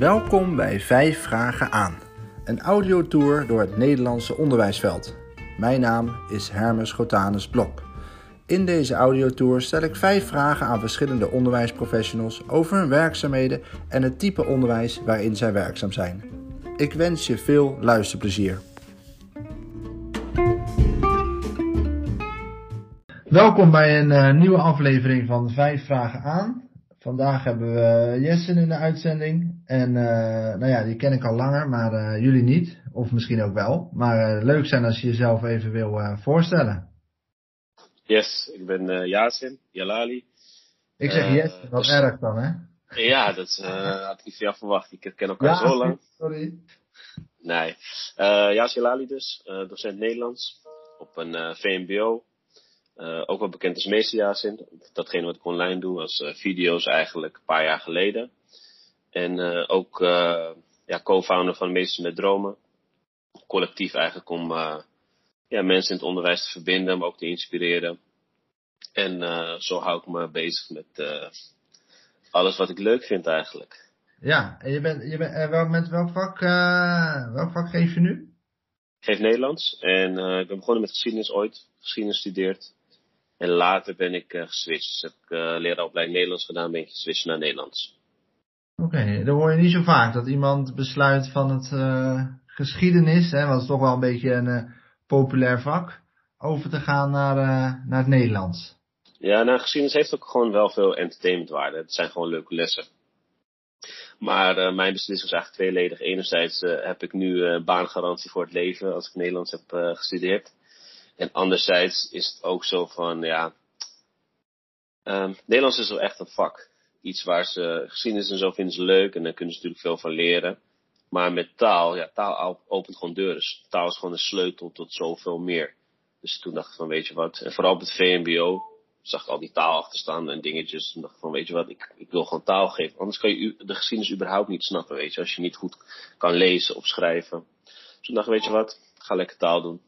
Welkom bij Vijf Vragen aan, een audiotour door het Nederlandse onderwijsveld. Mijn naam is Hermes Gotanus Blok. In deze audiotour stel ik vijf vragen aan verschillende onderwijsprofessionals over hun werkzaamheden en het type onderwijs waarin zij werkzaam zijn. Ik wens je veel luisterplezier. Welkom bij een uh, nieuwe aflevering van Vijf Vragen aan. Vandaag hebben we Jessen in de uitzending. En uh, nou ja, die ken ik al langer, maar uh, jullie niet. Of misschien ook wel. Maar leuk zijn als je jezelf even wil voorstellen. Yes, ik ben uh, Yasin, Jalali. Ik zeg yes, wat dus, erg dan hè? Ja, dat had ik niet van jou verwacht. Ik ken elkaar ja, zo lang. Sorry. Nee. Uh, Yasin Jalali dus, docent Nederlands op een VMBO. Uh, ook wel bekend als Messia's in. Datgene wat ik online doe, als uh, video's eigenlijk een paar jaar geleden. En uh, ook ja, co-founder van Meesters met Dromen. Collectief eigenlijk om ja, mensen in het onderwijs te verbinden, maar ook te inspireren. En zo hou ik me bezig met alles wat ik leuk vind eigenlijk. Ja, en je bent, je bent wel, met welk vak, welk vak geef je nu? Ik geef Nederlands en ik ben begonnen met geschiedenis ooit. Geschiedenis gestudeerd. En later ben ik uh, geswitcht. Dus heb ik uh, leraaropleiding Nederlands gedaan, ben ik geswitcht naar Nederlands. Oké, okay, dan hoor je niet zo vaak dat iemand besluit van het uh, geschiedenis, hè, wat is toch wel een beetje een populair vak, over te gaan naar, naar het Nederlands. Ja, nou, geschiedenis heeft ook gewoon wel veel entertainmentwaarde. Het zijn gewoon leuke lessen. Maar mijn beslissing was eigenlijk tweeledig. Enerzijds heb ik nu baangarantie voor het leven als ik Nederlands heb gestudeerd. En anderzijds is het ook zo van, ja, um, Nederlands is wel echt een vak. Iets waar ze, geschiedenis en zo vinden ze leuk en daar kunnen ze natuurlijk veel van leren. Maar met taal, ja, taal opent gewoon deuren. Dus taal is gewoon een sleutel tot zoveel meer. Dus toen dacht ik van, weet je wat, en vooral op het VMBO zag ik al die taal achterstaan en dingetjes. En dacht ik van, weet je wat, ik, ik wil gewoon taal geven. Anders kan je de geschiedenis überhaupt niet snappen, weet je. Als je niet goed kan lezen of schrijven. Dus toen dacht ik, weet je wat, ga lekker taal doen.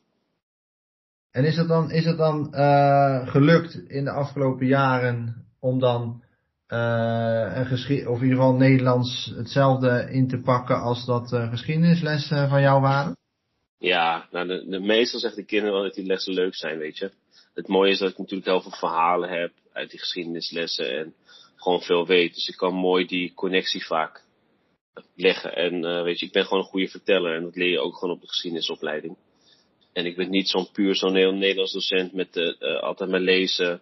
En is het dan, is het dan uh, gelukt in de afgelopen jaren om dan uh, een geschied, of in ieder geval Nederlands hetzelfde in te pakken als dat uh, geschiedenislessen van jou waren? Ja, nou de, de meestal zeggen de kinderen wel dat die lessen leuk zijn, weet je. Het mooie is dat ik natuurlijk heel veel verhalen heb uit die geschiedenislessen en gewoon veel weet. Dus ik kan mooi die connectie vaak leggen. En weet je, ik ben gewoon een goede verteller en dat leer je ook gewoon op de geschiedenisopleiding. En ik ben niet zo'n puur zo'n Nederlands docent met uh, altijd maar lezen.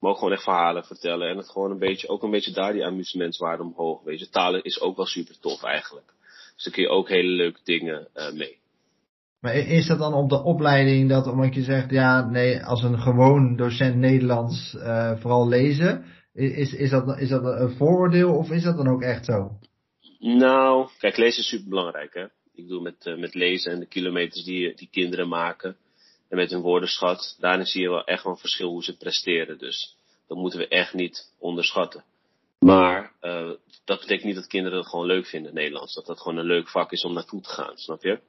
Maar ook gewoon echt verhalen vertellen. En het gewoon een beetje, ook een beetje daar die amusementswaarde omhoog. Weet je, talen is ook wel super tof eigenlijk. Dus daar kun je ook hele leuke dingen uh, mee. Maar is dat dan op de opleiding dat, omdat je zegt, ja, nee, als een gewoon docent Nederlands uh, vooral lezen, is, is, dat, is dat een vooroordeel of is dat dan ook echt zo? Nou, kijk, lezen is super belangrijk, hè. Ik doe met, uh, met lezen en de kilometers die, die kinderen maken. En met hun woordenschat. Daarin zie je wel echt wel een verschil hoe ze presteren. Dus dat moeten we echt niet onderschatten. Maar uh, dat betekent niet dat kinderen het gewoon leuk vinden, Nederlands. Dat dat gewoon een leuk vak is om naartoe te gaan, snap je?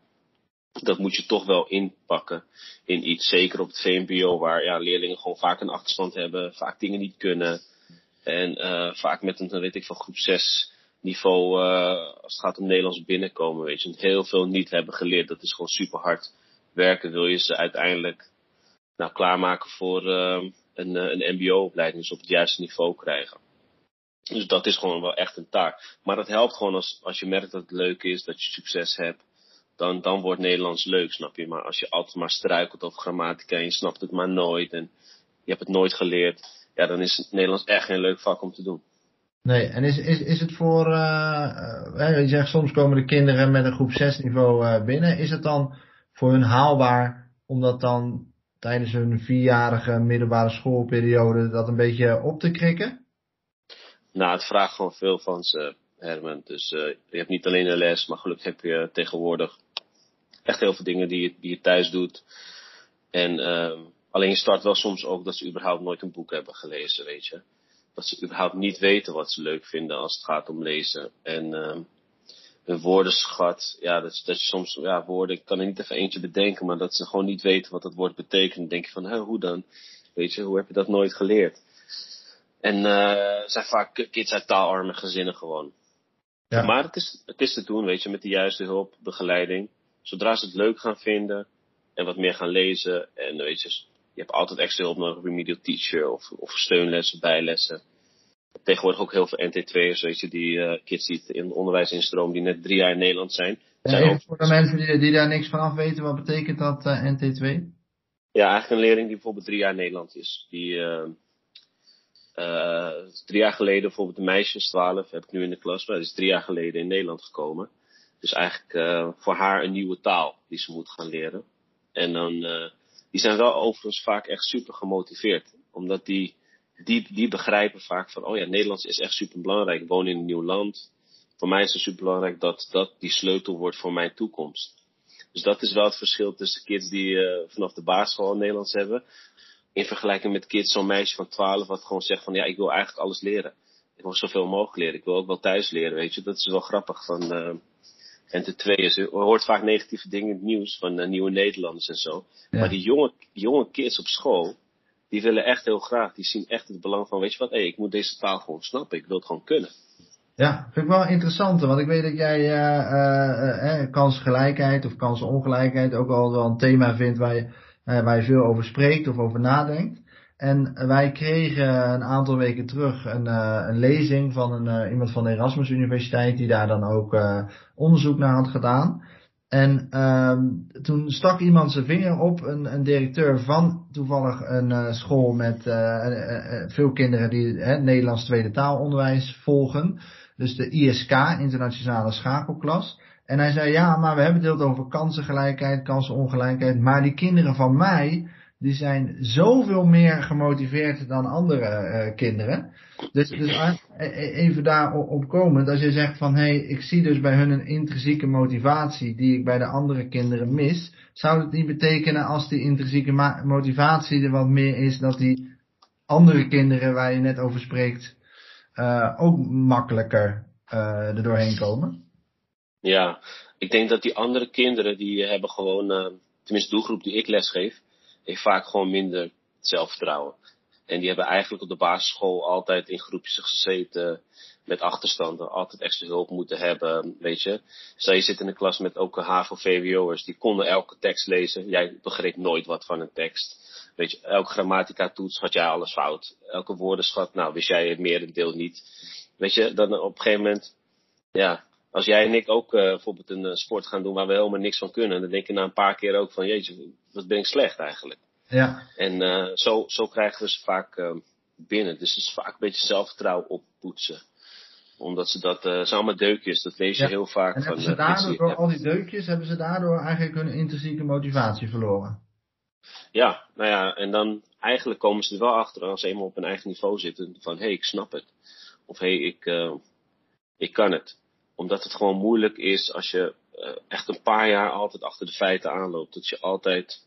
Dat moet je toch wel inpakken in iets. Zeker op het VMBO, waar ja, leerlingen gewoon vaak een achterstand hebben, vaak dingen niet kunnen. En vaak met een, weet ik van groep 6 niveau, uh, als het gaat om Nederlands binnenkomen, weet je. Heel veel niet hebben geleerd. Dat is gewoon super hard werken. Wil je ze uiteindelijk nou, klaarmaken voor uh, een, eh, een mbo-opleiding, dus op het juiste niveau krijgen. Dus dat is gewoon wel echt een taak. Maar dat helpt gewoon als, als je merkt dat het leuk is, dat je succes hebt. Dan, dan wordt Nederlands leuk, snap je. Maar als je altijd maar struikelt over grammatica en je snapt het maar nooit en je hebt het nooit geleerd. Ja, dan is Nederlands echt geen leuk vak om te doen. Nee, en is, is, is het voor, uh, je zegt soms komen de kinderen met een groep 6 niveau uh, binnen. Is het dan voor hun haalbaar om dat dan tijdens hun vierjarige middelbare schoolperiode dat een beetje op te krikken? Nou, het vraagt gewoon veel van ze, Herman. Dus je hebt niet alleen een les, maar gelukkig heb je tegenwoordig echt heel veel dingen die je, die je thuis doet. En uh, alleen start wel soms ook dat ze überhaupt nooit een boek hebben gelezen, weet je dat ze überhaupt niet weten wat ze leuk vinden als het gaat om lezen. En hun woordenschat, ja, dat, dat je soms, ja, woorden, ik kan er niet even eentje bedenken, maar dat ze gewoon niet weten wat dat woord betekent. Dan denk je van, hé, hoe dan? Weet je, hoe heb je dat nooit geleerd? En uh, zijn vaak kids uit taalarme gezinnen gewoon. Ja. Maar het is, het is te doen, weet je, met de juiste hulp, begeleiding. Zodra ze het leuk gaan vinden en wat meer gaan lezen. En weet je, je hebt altijd extra hulp nodig, remedial teacher of, of steunlessen, bijlessen. Tegenwoordig ook heel veel NT2'ers, weet je, die uh, kids die in het onderwijs instromen, die net drie jaar in Nederland zijn. Ja, ook... Voor de mensen die, die, daar niks van af weten, wat betekent dat uh, eh, NT2? Ja, eigenlijk een leerling die bijvoorbeeld drie jaar in Nederland is. Die uh, drie jaar geleden, bijvoorbeeld de meisjes, 12, heb ik nu in de klas, maar die is drie jaar geleden in Nederland gekomen. Dus eigenlijk voor haar een nieuwe taal die ze moet gaan leren. En dan, die zijn wel overigens vaak echt super gemotiveerd. Omdat die die, die begrijpen vaak van, oh ja, Nederlands is echt super belangrijk. Ik woon in een nieuw land. Voor mij is het super belangrijk dat dat die sleutel wordt voor mijn toekomst. Dus dat is wel het verschil tussen kids die uh, vanaf de basisschool Nederlands hebben. In vergelijking met kids, zo'n meisje van 12 wat gewoon zegt van, ja, ik wil eigenlijk alles leren. Ik wil zoveel mogelijk leren. Ik wil ook wel thuis leren, weet je. Dat is wel grappig van, uh, en ten tweede, je hoort vaak negatieve dingen in het nieuws van uh, nieuwe Nederlanders en zo. Maar die jonge, jonge kids op school, die willen echt heel graag, die zien echt het belang van, weet je wat, hé, ik moet deze taal gewoon snappen, ik wil het gewoon kunnen. Ja, vind ik wel interessant, want ik weet dat jij uh, uh, kansgelijkheid of kansenongelijkheid ook al wel een thema vindt waar je, waar je veel over spreekt of over nadenkt. En wij kregen een aantal weken terug een, een lezing van een, iemand van de Erasmus Universiteit die daar dan ook onderzoek naar had gedaan. En um, toen stak iemand zijn vinger op, een, een directeur van toevallig een uh, school met uh, uh, veel kinderen die Nederlands tweede taalonderwijs volgen. Dus de ISK, Internationale Schakelklas. En hij zei, ja, maar we hebben het over kansengelijkheid, kansenongelijkheid. Maar die kinderen van mij, die zijn zoveel meer gemotiveerd dan andere kinderen. Dus, dus e, e, even daarop komend, als je zegt van hé, hey, ik zie dus bij hun een intrinsieke motivatie die ik bij de andere kinderen mis, zou het niet betekenen als die intrinsieke motivatie er wat meer is, dat die andere kinderen waar je net over spreekt ook makkelijker uh, er doorheen komen? Ja, ik denk dat die andere kinderen die hebben gewoon, tenminste de doelgroep die ik lesgeef, heeft vaak gewoon minder zelfvertrouwen. En die hebben eigenlijk op de basisschool altijd in groepjes gezeten met achterstanden, altijd extra hulp moeten hebben, weet je. Stel je zit in een klas met ook HAVO-VWO'ers, die konden elke tekst lezen. Jij begreep nooit wat van een tekst. Weet je, elke grammatica toets had jij alles fout. Elke woordenschat, nou, wist jij het merendeel niet. Weet je, dan op een gegeven moment, ja, als jij en ik ook uh, bijvoorbeeld een uh, sport gaan doen waar we helemaal niks van kunnen, dan denk je na een paar keer ook van, jeetje, wat ben ik slecht eigenlijk. Ja. En uh, zo, zo krijgen we ze vaak uh, binnen. Dus het is vaak een beetje zelfvertrouwen oppoetsen. Omdat ze dat, uh, zijn allemaal deukjes, dat lees je ja. heel vaak. En hebben ze daardoor, door al die deukjes, hebben ze daardoor eigenlijk hun intrinsieke motivatie verloren? Ja, nou ja, en dan eigenlijk komen ze er wel achter als ze eenmaal op een eigen niveau zitten. Van, hé, hey, ik snap het. Of hé, hey, ik, ik kan het. Omdat het gewoon moeilijk is als je echt een paar jaar altijd achter de feiten aanloopt. Dat je altijd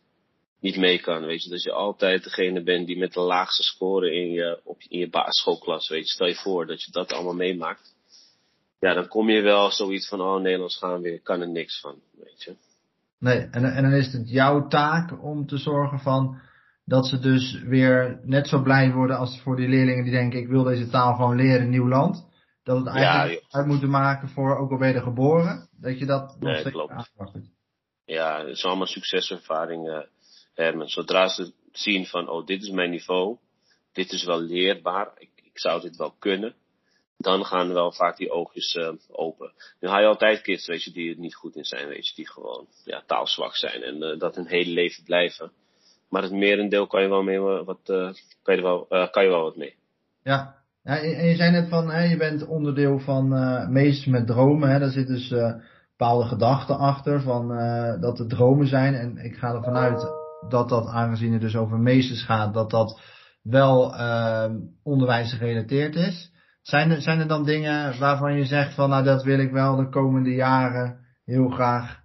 niet mee kan. Weet je, dat je altijd degene bent die met de laagste score in je, op, je basisschoolklas, weet je. Stel je voor dat je dat allemaal meemaakt. Ja, dan kom je wel zoiets van, oh, Nederlands gaan weer, kan er niks van, weet je. Nee, en, en dan is het jouw taak om te zorgen van, dat ze dus weer net zo blij worden als voor die leerlingen die denken, ik wil deze taal gewoon leren in nieuw land. Dat het eigenlijk ja, uit moeten maken voor, ook al ben je geboren, dat je dat nog nee, steeds Ja, het is allemaal succeservaringen Herman. Zodra ze zien van, oh, dit is mijn niveau, dit is wel leerbaar, ik, ik zou dit wel kunnen, dan gaan wel vaak die oogjes uh, open. Nu haal je altijd kids, weet je, die er niet goed in zijn, weet je, die gewoon ja, taalzwak zijn en uh, dat hun hele leven blijven. Maar het merendeel kan je wel mee wat, uh, kan, je wel, kan je wel wat mee. Ja, ja en je zei net van, hè, je bent onderdeel van uh, Meesters met Dromen, hè, daar zit dus bepaalde gedachten achter van dat het dromen zijn. En ik ga ervan uit dat dat, aangezien het dus over meesters gaat, dat dat wel uh, onderwijs gerelateerd is. Zijn er, zijn er dan dingen waarvan je zegt van nou dat wil ik wel de komende jaren heel graag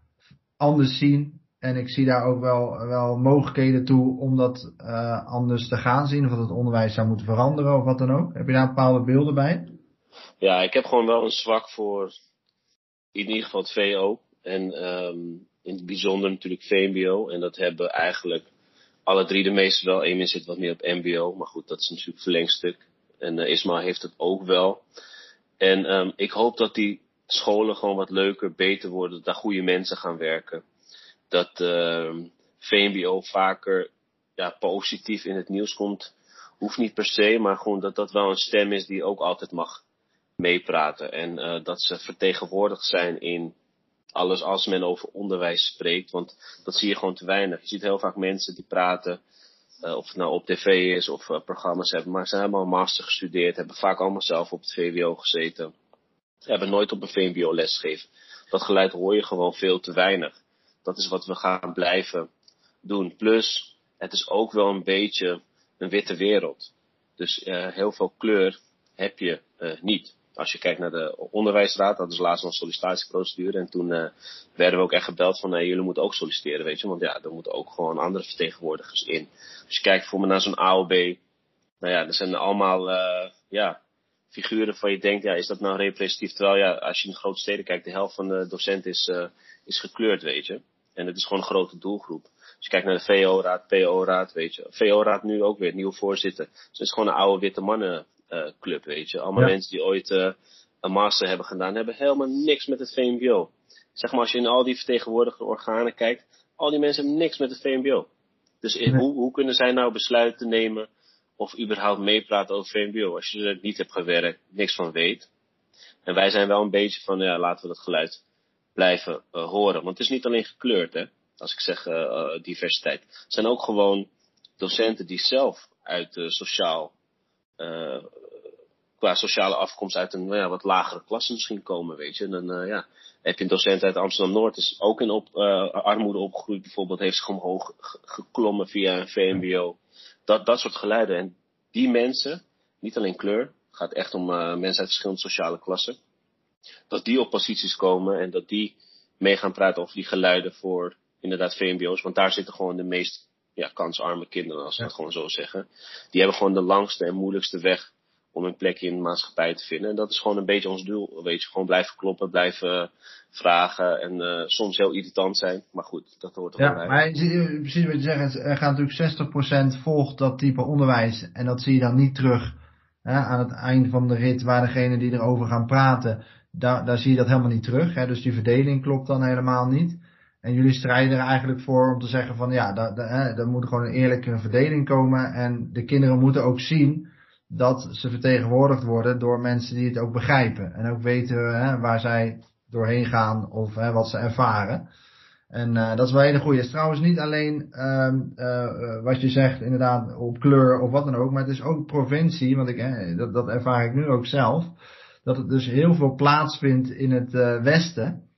anders zien. En ik zie daar ook wel, wel mogelijkheden toe om dat uh, anders te gaan zien. Of dat het onderwijs zou moeten veranderen of wat dan ook. Heb je daar bepaalde beelden bij? Ja, ik heb gewoon wel een zwak voor in ieder geval het VO. En um, in het bijzonder natuurlijk VMBO. En dat hebben eigenlijk alle drie de meesten wel. Emin zit wat meer op MBO. Maar goed, dat is natuurlijk verlengstuk. En uh, Isma heeft het ook wel. En um, ik hoop dat die scholen gewoon wat leuker, beter worden, dat daar goede mensen gaan werken. Dat uh, VMBO vaker ja, positief in het nieuws komt. Hoeft niet per se, maar gewoon dat dat wel een stem is die ook altijd mag meepraten. En uh, dat ze vertegenwoordigd zijn in alles als men over onderwijs spreekt. Want dat zie je gewoon te weinig. Je ziet heel vaak mensen die praten, uh, of het nou op tv is of uh, programma's hebben, maar ze hebben allemaal master gestudeerd, hebben vaak allemaal zelf op het VWO gezeten. Hebben nooit op een VMBO lesgegeven. Dat geluid hoor je gewoon veel te weinig. Dat is wat we gaan blijven doen. Plus, het is ook wel een beetje een witte wereld. Dus uh, heel veel kleur heb je uh, niet. Als je kijkt naar de onderwijsraad, dat is laatst een sollicitatieprocedure. En toen uh, werden we ook echt gebeld van, nee, jullie moeten ook solliciteren, weet je. Want ja, er moeten ook gewoon andere vertegenwoordigers in. Als je kijkt voor me naar zo'n AOB, nou ja, er zijn allemaal, ja, figuren van je denkt, ja, is dat nou representatief? Terwijl ja, als je in grote steden kijkt, de helft van de docenten is, is gekleurd, weet je. En het is gewoon een grote doelgroep. Als je kijkt naar de VO-raad, PO-raad, weet je. VO-raad nu ook weer, nieuwe voorzitter. Dus het is gewoon een oude witte mannenclub, uh, weet je. Allemaal ja. mensen die ooit uh, een master hebben gedaan, hebben helemaal niks met het VMBO. Zeg maar, als je in al die vertegenwoordigde organen kijkt, al die mensen hebben niks met het VMBO. Dus nee. hoe, hoe kunnen zij nou besluiten nemen of überhaupt meepraten over VMBO als je er niet hebt gewerkt, niks van weet. En wij zijn wel een beetje van, ja, laten we dat geluid blijven uh, horen. Want het is niet alleen gekleurd, hè als ik zeg uh, diversiteit. Het zijn ook gewoon docenten die zelf uit sociaal, qua sociale afkomst uit een nou ja, wat lagere klasse misschien komen, weet je. Dan ja, heb je een docent uit Amsterdam-Noord, is ook in op, armoede opgegroeid bijvoorbeeld, heeft zich omhoog geklommen via een VMBO. Dat, dat soort geluiden. En die mensen, niet alleen kleur, het gaat echt om mensen uit verschillende sociale klassen, dat die op posities komen en dat die mee gaan praten over die geluiden voor inderdaad VMBO's. Want daar zitten gewoon de meest ja, kansarme kinderen, als we ja. het gewoon zo zeggen. Die hebben gewoon de langste en moeilijkste weg om een plekje in de maatschappij te vinden. En dat is gewoon een beetje ons doel. Weet je, gewoon blijven kloppen, blijven vragen en uh, soms heel irritant zijn. Maar goed, dat hoort er ja, bij. Maar precies wat je zegt, er gaat natuurlijk 60% volgt dat type onderwijs. En dat zie je dan niet terug hè, aan het eind van de rit, waar degene die erover gaan praten, daar, daar zie je dat helemaal niet terug. Hè. Dus die verdeling klopt dan helemaal niet. En jullie strijden er eigenlijk voor om te zeggen van ja, er moet gewoon een eerlijke verdeling komen. En de kinderen moeten ook zien dat ze vertegenwoordigd worden door mensen die het ook begrijpen. En ook weten hè, waar zij doorheen gaan of hè, wat ze ervaren. En uh, dat is wel een hele goede. Het is trouwens niet alleen uh, uh, wat je zegt, inderdaad, op kleur of wat dan ook. Maar het is ook provincie, want ik, dat, dat ervaar ik nu ook zelf. Dat het dus heel veel plaatsvindt in het Westen.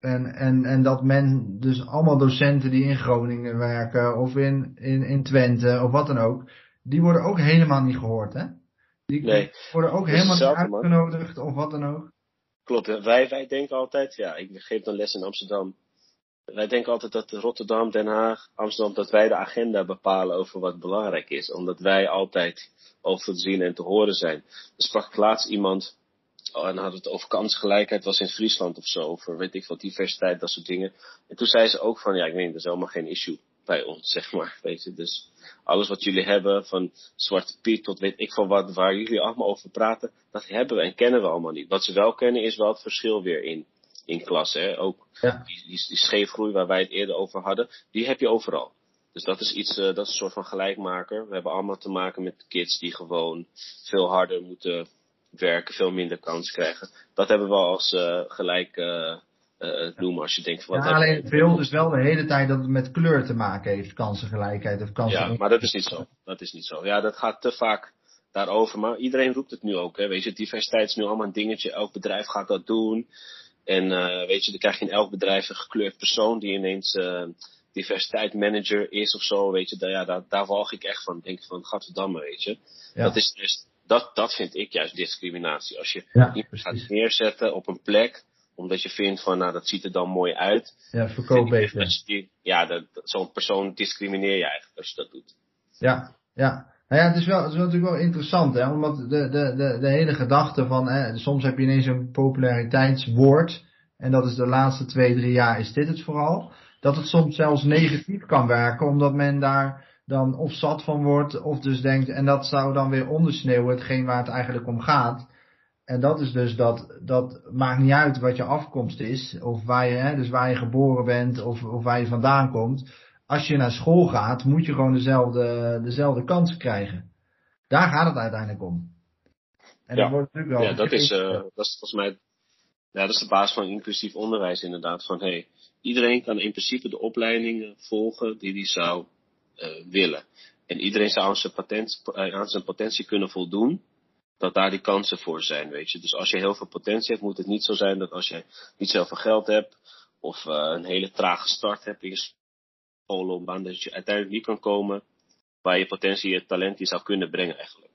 En, en, en dat men, dus allemaal docenten die in Groningen werken of in, in, in Twente of wat dan ook, die worden ook helemaal niet gehoord, hè? Die nee. worden ook helemaal niet uitgenodigd of wat dan ook. Klopt, wij, wij denken altijd, ja, ik geef dan les in Amsterdam. Wij denken altijd dat Rotterdam, Den Haag, Amsterdam, dat wij de agenda bepalen over wat belangrijk is. Omdat wij altijd over te zien en te horen zijn. Er sprak laatst iemand Oh, en hadden het over kansgelijkheid, was in Friesland of zo, over weet ik wat, diversiteit, dat soort dingen. En toen zei ze ook van, ja, ik weet, dat is helemaal geen issue bij ons, zeg maar, weet je. Dus alles wat jullie hebben, van Zwarte Piet tot weet ik van wat, waar jullie allemaal over praten, dat hebben we en kennen we allemaal niet. Wat ze wel kennen is wel het verschil weer in, in klassen, hè. Ook ja. die, die, die scheefgroei waar wij het eerder over hadden, die heb je overal. Dus dat is iets, uh, dat is een soort van gelijkmaker. We hebben allemaal te maken met kids die gewoon veel harder moeten werken, veel minder kans krijgen. Dat hebben we als uh, gelijk uh, noemen als je denkt van wat ja, alleen het beeld is wel de hele tijd dat het met kleur te maken heeft, kansengelijkheid of kansen. Ja, maar dat is niet zo. Dat is niet zo. Ja, dat gaat te vaak daarover. Maar iedereen roept het nu ook. Hè. Weet je, diversiteit is nu allemaal een dingetje. Elk bedrijf gaat dat doen. En uh, weet je, dan krijg je in elk bedrijf een gekleurd persoon die ineens uh, diversiteit manager is of zo. Weet je, daar, ja, daar, daar walg ik echt van. Denk van, gadverdamme, weet je. Ja. Dat is dus dat, dat vind ik juist discriminatie. Als je ja, iemand gaat neerzetten op een plek, omdat je vindt van, nou, dat ziet er dan mooi uit. Ja, verkoop beter. Ja, dat, zo'n persoon discrimineer je eigenlijk als je dat doet. Ja, ja. Nou ja, het is, wel, het is natuurlijk wel interessant, hè, omdat de, de, de, de hele gedachte van, hè, soms heb je ineens een populariteitswoord, en dat is de laatste twee, drie jaar is dit het vooral, dat het soms zelfs negatief kan werken, omdat men daar dan of zat van wordt, of dus denkt, en dat zou dan weer ondersneeuwen hetgeen waar het eigenlijk om gaat. En dat is dus dat, dat maakt niet uit wat je afkomst is, of waar je, hè, dus waar je geboren bent, of, of waar je vandaan komt. Als je naar school gaat, moet je gewoon dezelfde, dezelfde kansen krijgen. Daar gaat het uiteindelijk om. En ja. dat wordt natuurlijk wel. Ja, dat is, uh, dat is volgens mij, ja, dat is de basis van inclusief onderwijs inderdaad. Van hey, iedereen kan in principe de opleidingen volgen die hij zou willen. En iedereen zou aan zijn, patent, aan zijn potentie kunnen voldoen dat daar die kansen voor zijn, weet je. Dus als je heel veel potentie hebt, moet het niet zo zijn dat als je niet zoveel geld hebt, of uh, een hele trage start hebt in je schoolloopbaan, dat je uiteindelijk niet kan komen waar je potentie, je talent je zou kunnen brengen eigenlijk.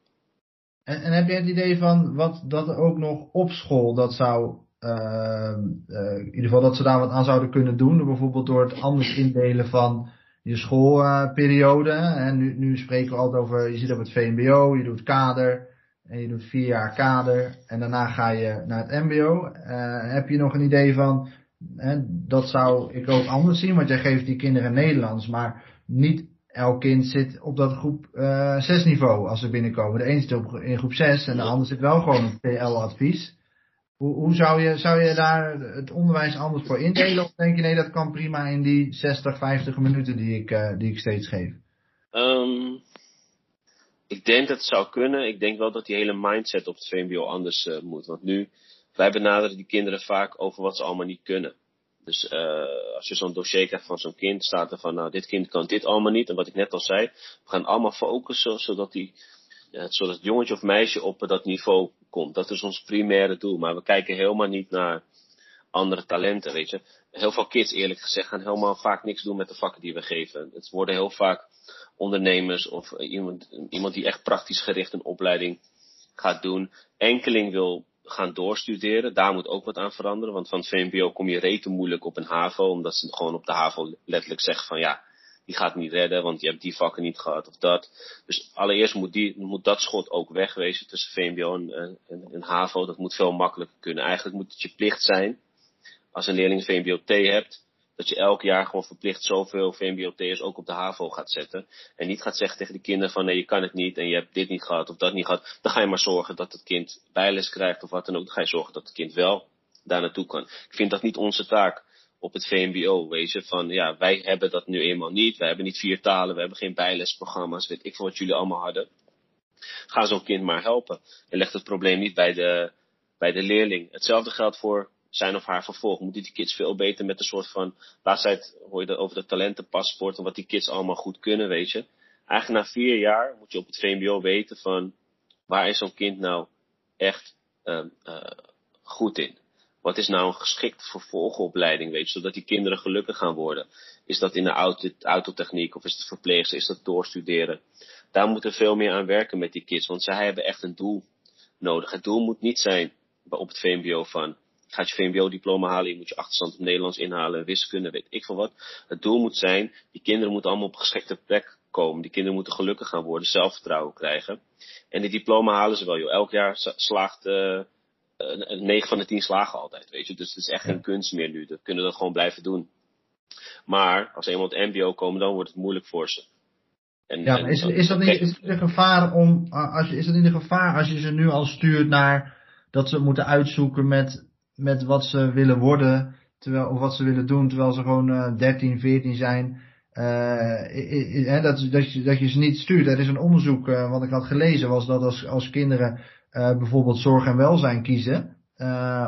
En, en heb je het idee van wat dat ook nog op school dat zou, in ieder geval dat ze daar wat aan zouden kunnen doen, bijvoorbeeld door het anders indelen van je schoolperiode. en nu, nu spreken we altijd over, je zit op het VMBO, je doet kader, en je doet vier jaar kader en daarna ga je naar het mbo. Uh, heb je nog een idee van, hè, dat zou ik ook anders zien, want jij geeft die kinderen Nederlands, maar niet elk kind zit op dat groep uh, eh, 6 niveau als ze binnenkomen. De een zit op, in groep 6 en de ander zit wel gewoon op TL-advies. Hoe, zou, je, zou je daar het onderwijs anders voor indelen? Of denk je nee, dat kan prima in die 60, 50 minuten die ik, uh, die ik steeds geef? Um, ik denk dat het zou kunnen. Ik denk wel dat die hele mindset op het VMBO anders uh, moet. Want nu, wij benaderen die kinderen vaak over wat ze allemaal niet kunnen. Dus uh, als je zo'n dossier krijgt van zo'n kind, staat er van, nou, dit kind kan dit allemaal niet. En wat ik net al zei, we gaan allemaal focussen zodat, die, zodat het jongetje of meisje op dat niveau komt. Dat is ons primaire doel. Maar we kijken helemaal niet naar andere talenten, weet je. Heel veel kids, eerlijk gezegd, gaan helemaal vaak niks doen met de vakken die we geven. Het worden heel vaak ondernemers of iemand, iemand die echt praktisch gericht een opleiding gaat doen. Enkeling wil gaan doorstuderen. Daar moet ook wat aan veranderen. Want van het VMBO kom je reten moeilijk op een HAVO. Omdat ze gewoon op de HAVO letterlijk zeggen van ja, die gaat niet redden. Want je hebt die vakken niet gehad of dat. Dus allereerst moet, die, moet dat schot ook wegwezen tussen VMBO en, en, HAVO. Dat moet veel makkelijker kunnen. Eigenlijk moet het je plicht zijn. Als een leerling VMBO T hebt dat je elk jaar gewoon verplicht zoveel VMBOT'ers ook op de HAVO gaat zetten. En niet gaat zeggen tegen de kinderen van nee, je kan het niet en je hebt dit niet gehad of dat niet gehad. Dan ga je maar zorgen dat het kind bijles krijgt of wat dan ook. Dan ga je zorgen dat het kind wel daar naartoe kan. Ik vind dat niet onze taak op het VMBO, weet je. Van ja, wij hebben dat nu eenmaal niet. Wij hebben niet vier talen, we hebben geen bijlesprogramma's, weet ik veel wat jullie allemaal hadden. Ga zo'n kind maar helpen. En leg het probleem niet bij de, bij de leerling. Hetzelfde geldt voor zijn of haar vervolg. Moeten die kids veel beter met een soort van, laatst tijd hoor je over de talentenpaspoort en wat die kids allemaal goed kunnen, weet je. Eigenlijk na vier jaar moet je op het VMBO weten van, waar is zo'n kind nou echt uh, goed in? Wat is nou een geschikte vervolgopleiding, weet je, zodat die kinderen gelukkig gaan worden? Is dat in de auto, autotechniek of is het verpleegster, is dat doorstuderen? Daar moeten we veel meer aan werken met die kids, want zij hebben echt een doel nodig. Het doel moet niet zijn op het VMBO van, gaat je VMBO-diploma halen, je moet je achterstand op Nederlands inhalen, wiskunde, weet ik veel wat. Het doel moet zijn, die kinderen moeten allemaal op een geschikte plek komen. Die kinderen moeten gelukkig gaan worden, zelfvertrouwen krijgen. En die diploma halen ze wel. Elk jaar slaagt, uh, 9 van de 10 slagen altijd, weet je. Dus het is echt geen kunst meer nu. Dat kunnen we dat gewoon blijven doen. Maar, als eenmaal op het mbo komen, dan wordt het moeilijk voor ze. En, ja, is, is, dat niet, is het een gevaar om, als je, is dat niet een gevaar als je ze nu al stuurt naar dat ze moeten uitzoeken met met wat ze willen worden, terwijl, of wat ze willen doen, terwijl ze gewoon uh, 13, 14 zijn. Uh, dat, dat, je, dat je ze niet stuurt. Er is een onderzoek uh, wat ik had gelezen, was dat als, als kinderen uh, bijvoorbeeld zorg en welzijn kiezen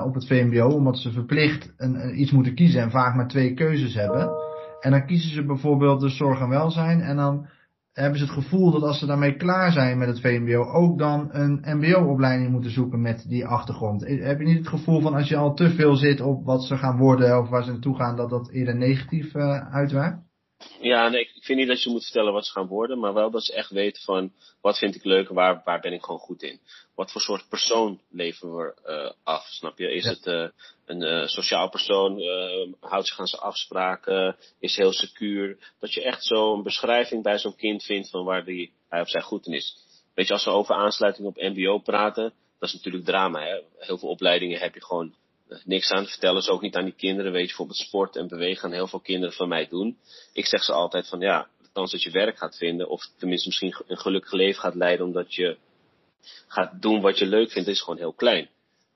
op het VMBO, omdat ze verplicht een, iets moeten kiezen en vaak maar twee keuzes hebben. En dan kiezen ze bijvoorbeeld de zorg en welzijn en dan hebben ze het gevoel dat als ze daarmee klaar zijn met het VMBO, ook dan een MBO-opleiding moeten zoeken met die achtergrond. Heb je niet het gevoel van als je al te veel zit op wat ze gaan worden of waar ze naartoe gaan, dat dat eerder negatief uh, uitwerkt? Ja, nee, ik vind niet dat je moet vertellen wat ze gaan worden, maar wel dat ze echt weten van wat vind ik leuk en waar, waar ben ik gewoon goed in. Wat voor soort persoon leven we uh, af, snap je? Is het uh, een uh, sociaal persoon, houdt zich aan zijn afspraken, is heel secuur. Dat je echt zo'n beschrijving bij zo'n kind vindt van waar die, hij of zij goed in is. Weet je, als we over aansluiting op mbo praten, dat is natuurlijk drama. Hè? Heel veel opleidingen heb je gewoon niks aan. Vertellen ze ook niet aan die kinderen. Weet je, bijvoorbeeld sport en bewegen gaan heel veel kinderen van mij doen. Ik zeg ze altijd van ja, de kans dat je werk gaat vinden. Of tenminste misschien een gelukkig leven gaat leiden omdat je gaat doen wat je leuk vindt, is gewoon heel klein.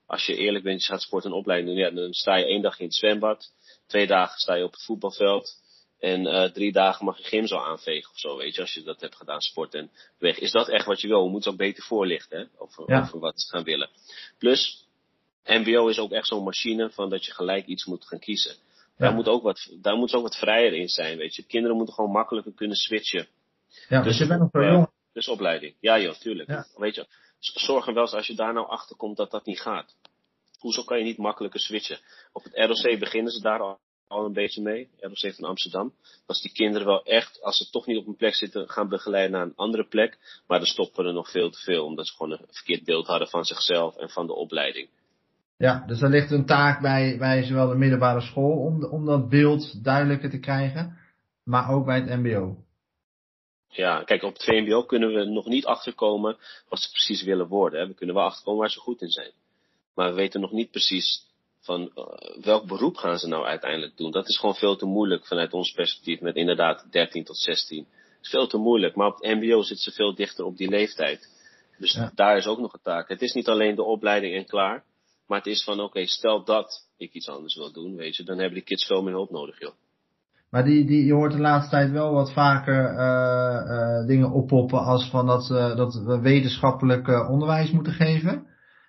als je eerlijk bent, je gaat sport en opleiding doen, ja, dan sta je één dag in het zwembad, twee dagen sta je op het voetbalveld. En uh, drie dagen mag je gym zo aanvegen of zo, weet je, als je dat hebt gedaan, sport en weg. Is dat echt wat je wil? We moeten ook beter voorlichten, hè, over, ja. over wat ze gaan willen. Plus, MBO is ook echt zo'n machine van dat je gelijk iets moet gaan kiezen. Daar, moet ook wat, daar moet ook wat vrijer in zijn, weet je. Kinderen moeten gewoon makkelijker kunnen switchen. Ja, dus, je bent nog jong. Dus opleiding. Ja joh, tuurlijk. Weet je, zorg er wel eens als je daar nou achter komt dat dat niet gaat. Hoezo kan je niet makkelijker switchen? Op het ROC beginnen ze daar al, al een beetje mee. ROC van Amsterdam. Als die kinderen wel echt, als ze toch niet op een plek zitten, gaan begeleiden naar een andere plek. Maar dan stoppen er nog veel te veel. Omdat ze gewoon een verkeerd beeld hadden van zichzelf en van de opleiding. Ja, dus er ligt een taak bij, bij zowel de middelbare school om, om dat beeld duidelijker te krijgen. Maar ook bij het mbo. Ja, kijk, op het VMBO kunnen we nog niet achterkomen wat ze precies willen worden. Hè. We kunnen wel achterkomen waar ze goed in zijn. Maar we weten nog niet precies van uh, welk beroep gaan ze nou uiteindelijk doen. Dat is gewoon veel te moeilijk vanuit ons perspectief met inderdaad 13 tot 16. Dat is veel te moeilijk. Maar op het MBO zit ze veel dichter op die leeftijd. Dus daar is ook nog een taak. Het is niet alleen de opleiding en klaar. Maar het is van oké, stel dat ik iets anders wil doen, weet je, dan hebben die kids veel meer hulp nodig, joh. Maar die, die, je hoort de laatste tijd wel wat vaker uh, uh, dingen oppoppen als van dat, uh, dat we wetenschappelijk onderwijs moeten geven.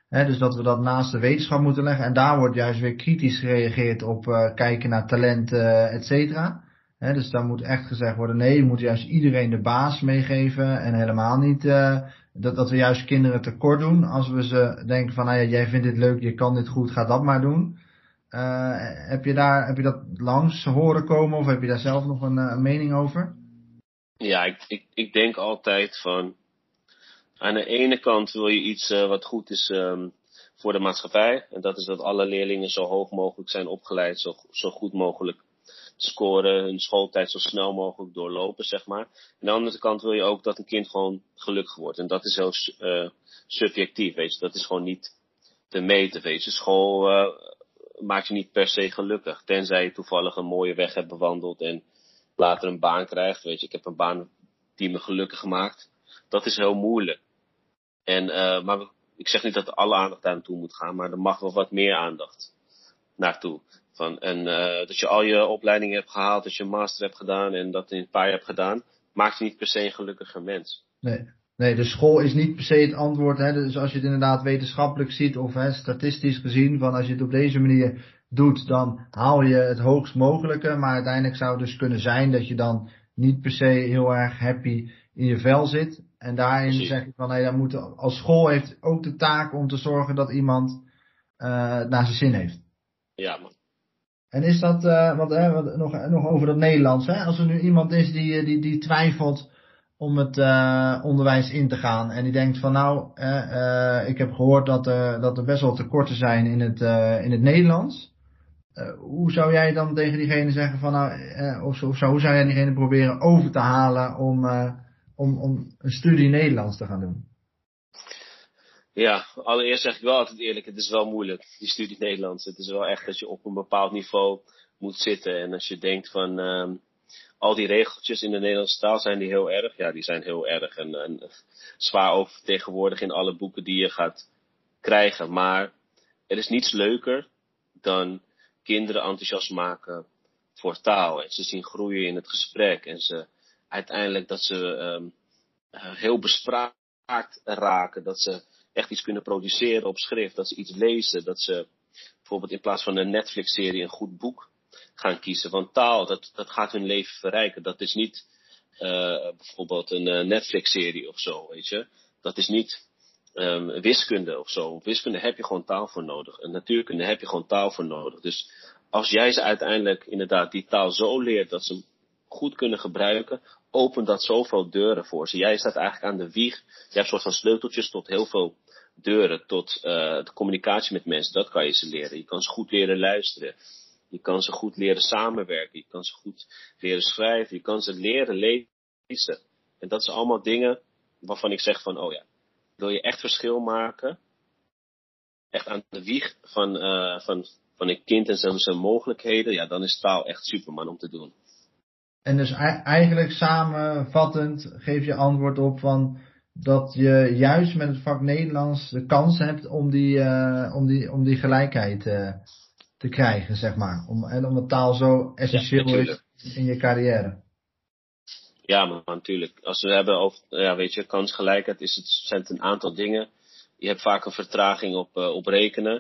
He, dus dat we dat naast de wetenschap moeten leggen. En daar wordt juist weer kritisch gereageerd op kijken naar talent, et cetera. dus daar moet echt gezegd worden, nee, je moet juist iedereen de baas meegeven. En helemaal niet dat, dat we juist kinderen tekort doen. Als we ze denken van, nou ja, jij vindt dit leuk, je kan dit goed, ga dat maar doen. Uh, heb, je daar, heb je dat langs horen komen of heb je daar zelf nog een, een mening over? Ja, ik, ik, ik denk altijd van, aan de ene kant wil je iets uh, wat goed is um, voor de maatschappij. En dat is dat alle leerlingen zo hoog mogelijk zijn opgeleid, zo, zo goed mogelijk scoren, hun schooltijd zo snel mogelijk doorlopen, zeg maar. Aan de andere kant wil je ook dat een kind gewoon gelukkig wordt. En dat is heel uh, subjectief, weet je. Dat is gewoon niet te meten, weet je. School uh, maakt je niet per se gelukkig. Tenzij je toevallig een mooie weg hebt bewandeld en later een baan krijgt. Weet je, ik heb een baan die me gelukkig maakt. Dat is heel moeilijk. En, uh, maar ik zeg niet dat alle aandacht daar naartoe moet gaan, maar er mag wel wat meer aandacht naartoe. Van, en uh, dat je al je opleidingen hebt gehaald, dat je een master hebt gedaan en dat in een paar jaar hebt gedaan, maakt je niet per se een gelukkiger mens. Nee. Nee, de school is niet per se het antwoord. Hè. Dus als je het inderdaad wetenschappelijk ziet of hè, statistisch gezien, van als je het op deze manier doet, dan haal je het hoogst mogelijke. Maar uiteindelijk zou het dus kunnen zijn dat je dan niet per se heel erg happy in je vel zit. En daarin Precies. zeg ik van, nee, dan moet, als school heeft ook de taak om te zorgen dat iemand uh, naar zijn zin heeft. Ja, man. En is dat, uh, wat, nog, nog over dat Nederlands, hè? als er nu iemand is die, die, die twijfelt om het uh, onderwijs in te gaan en die denkt van nou, ik heb gehoord dat, dat er best wel tekorten zijn in het, in het Nederlands. hoe zou jij dan tegen diegene zeggen van nou, of, of zo, hoe zou jij diegene proberen over te halen om, om, om een studie Nederlands te gaan doen? Ja, allereerst zeg ik wel altijd eerlijk, het is wel moeilijk, die studie Nederlands. Het is wel echt dat je op een bepaald niveau moet zitten. En als je denkt van, uh, al die regeltjes in de Nederlandse taal zijn die heel erg. Ja, die zijn heel erg en, en zwaar oververtegenwoordigd in alle boeken die je gaat krijgen. Maar er is niets leuker dan kinderen enthousiast maken voor taal. En ze zien groeien in het gesprek. En ze uiteindelijk dat ze um, heel bespraakt raken. Dat ze echt iets kunnen produceren op schrift. Dat ze iets lezen. Dat ze bijvoorbeeld in plaats van een Netflix-serie een goed boek gaan kiezen. Want taal, dat, dat gaat hun leven verrijken. Dat is niet uh, bijvoorbeeld een uh, Netflix-serie of zo, weet je. Dat is niet um, wiskunde of zo. Wiskunde heb je gewoon taal voor nodig. En natuurkunde heb je gewoon taal voor nodig. Dus als jij ze uiteindelijk inderdaad die taal zo leert dat ze hem goed kunnen gebruiken, opent dat zoveel deuren voor ze. Jij staat eigenlijk aan de wieg. Je hebt soort van sleuteltjes tot heel veel deuren, tot uh, de communicatie met mensen. Dat kan je ze leren. Je kan ze goed leren luisteren. Je kan ze goed leren samenwerken. Je kan ze goed leren schrijven. Je kan ze leren lezen. En dat zijn allemaal dingen waarvan ik zeg van, oh ja, wil je echt verschil maken? Echt aan de wieg van, uh, van, van een kind en zijn, zijn mogelijkheden. Ja, dan is taal echt superman om te doen. En dus eigenlijk samenvattend geef je antwoord op van dat je juist met het vak Nederlands de kans hebt om die, uh, om die, om die gelijkheid uh, te krijgen, zeg maar. Om, en omdat taal zo essentieel is in je carrière. Ja, maar natuurlijk. Als we hebben over, ja, weet je, kansgelijkheid is het, zijn het een aantal dingen. Je hebt vaak een vertraging op, uh, op rekenen.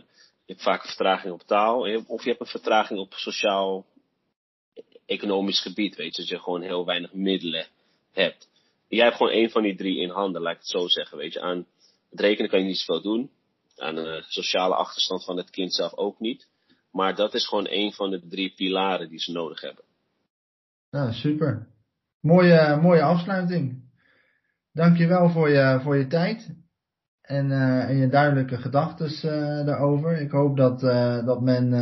Je hebt vaak een vertraging op taal. Of je hebt een vertraging op sociaal-economisch gebied, weet je. Dat je gewoon heel weinig middelen hebt. Jij hebt gewoon één van die drie in handen, laat ik het zo zeggen, weet je. Aan het rekenen kan je niet zoveel doen. Aan de sociale achterstand van het kind zelf ook niet. Maar dat is gewoon één van de drie pilaren die ze nodig hebben. Nou, super. Mooie, mooie afsluiting. Dankjewel voor je, voor je tijd en, uh, en je duidelijke gedachten uh, daarover. Ik hoop dat, uh, dat men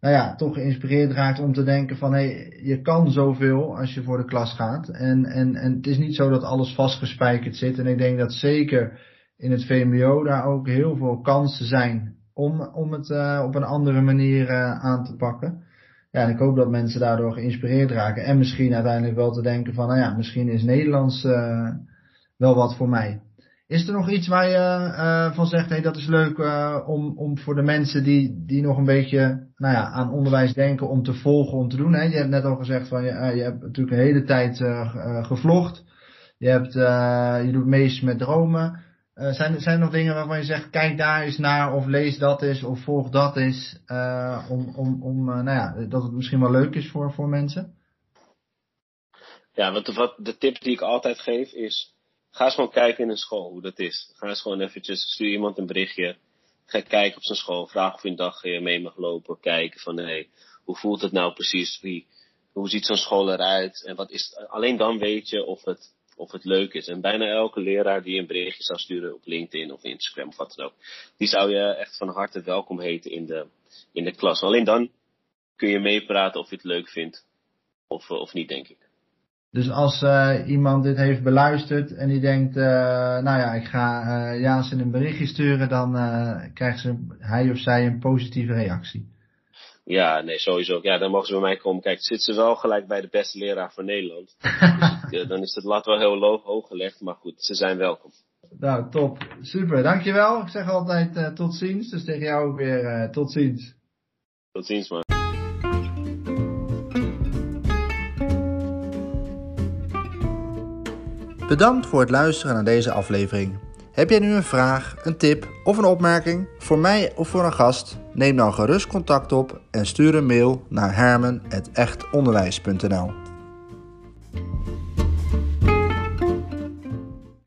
nou ja, toch geïnspireerd raakt om te denken van hé, hey, je kan zoveel als je voor de klas gaat. En, en, en het is niet zo dat alles vastgespijkerd zit. En ik denk dat zeker in het VMBO daar ook heel veel kansen zijn om, om het op een andere manier aan te pakken ja, en ik hoop dat mensen daardoor geïnspireerd raken. En misschien uiteindelijk wel te denken van, nou ja, misschien is Nederlands uh, wel wat voor mij. Is er nog iets waar je uh, van zegt, hey, dat is leuk uh, om, om voor de mensen die, die nog een beetje nou ja, aan onderwijs denken om te volgen, om te doen. Hè? Je hebt net al gezegd van, je, je hebt natuurlijk een hele tijd gevlogd. Je, hebt, je doet meest met dromen. Zijn, zijn er nog dingen waarvan je zegt, kijk daar eens naar, of lees dat eens, of volg dat eens, om, om, om nou ja, dat het misschien wel leuk is voor, voor mensen? Ja, wat, wat de tip die ik altijd geef is, ga eens gewoon kijken in een school hoe dat is. Ga eens gewoon eventjes, stuur iemand een berichtje, ga kijken op zijn school, vraag of je een dag mee mag lopen, kijken van, hé, hey, hoe voelt het nou precies, wie, hoe ziet zo'n school eruit, en wat is, alleen dan weet je of het of het leuk is. En bijna elke leraar die een berichtje zou sturen op LinkedIn of Instagram of wat dan ook, die zou je echt van harte welkom heten in de, in de klas. Alleen dan kun je meepraten of je het leuk vindt of, of niet, denk ik. Dus als uh, iemand dit heeft beluisterd en die denkt, uh, nou ja, ik ga uh, Jaas een berichtje sturen, dan krijgt ze, hij of zij een positieve reactie. Ja, nee, sowieso. Ja, dan mogen ze bij mij komen. Kijk, zit ze wel gelijk bij de beste leraar van Nederland. dus dan is het lat wel heel hoog gelegd, maar goed, ze zijn welkom. Nou, top. Super, dankjewel. Ik zeg altijd tot ziens, dus tegen jou ook weer tot ziens. Tot ziens, man. Bedankt voor het luisteren naar deze aflevering. Heb jij nu een vraag, een tip of een opmerking voor mij of voor een gast? Neem dan gerust contact op en stuur een mail naar hermen.echtonderwijs.nl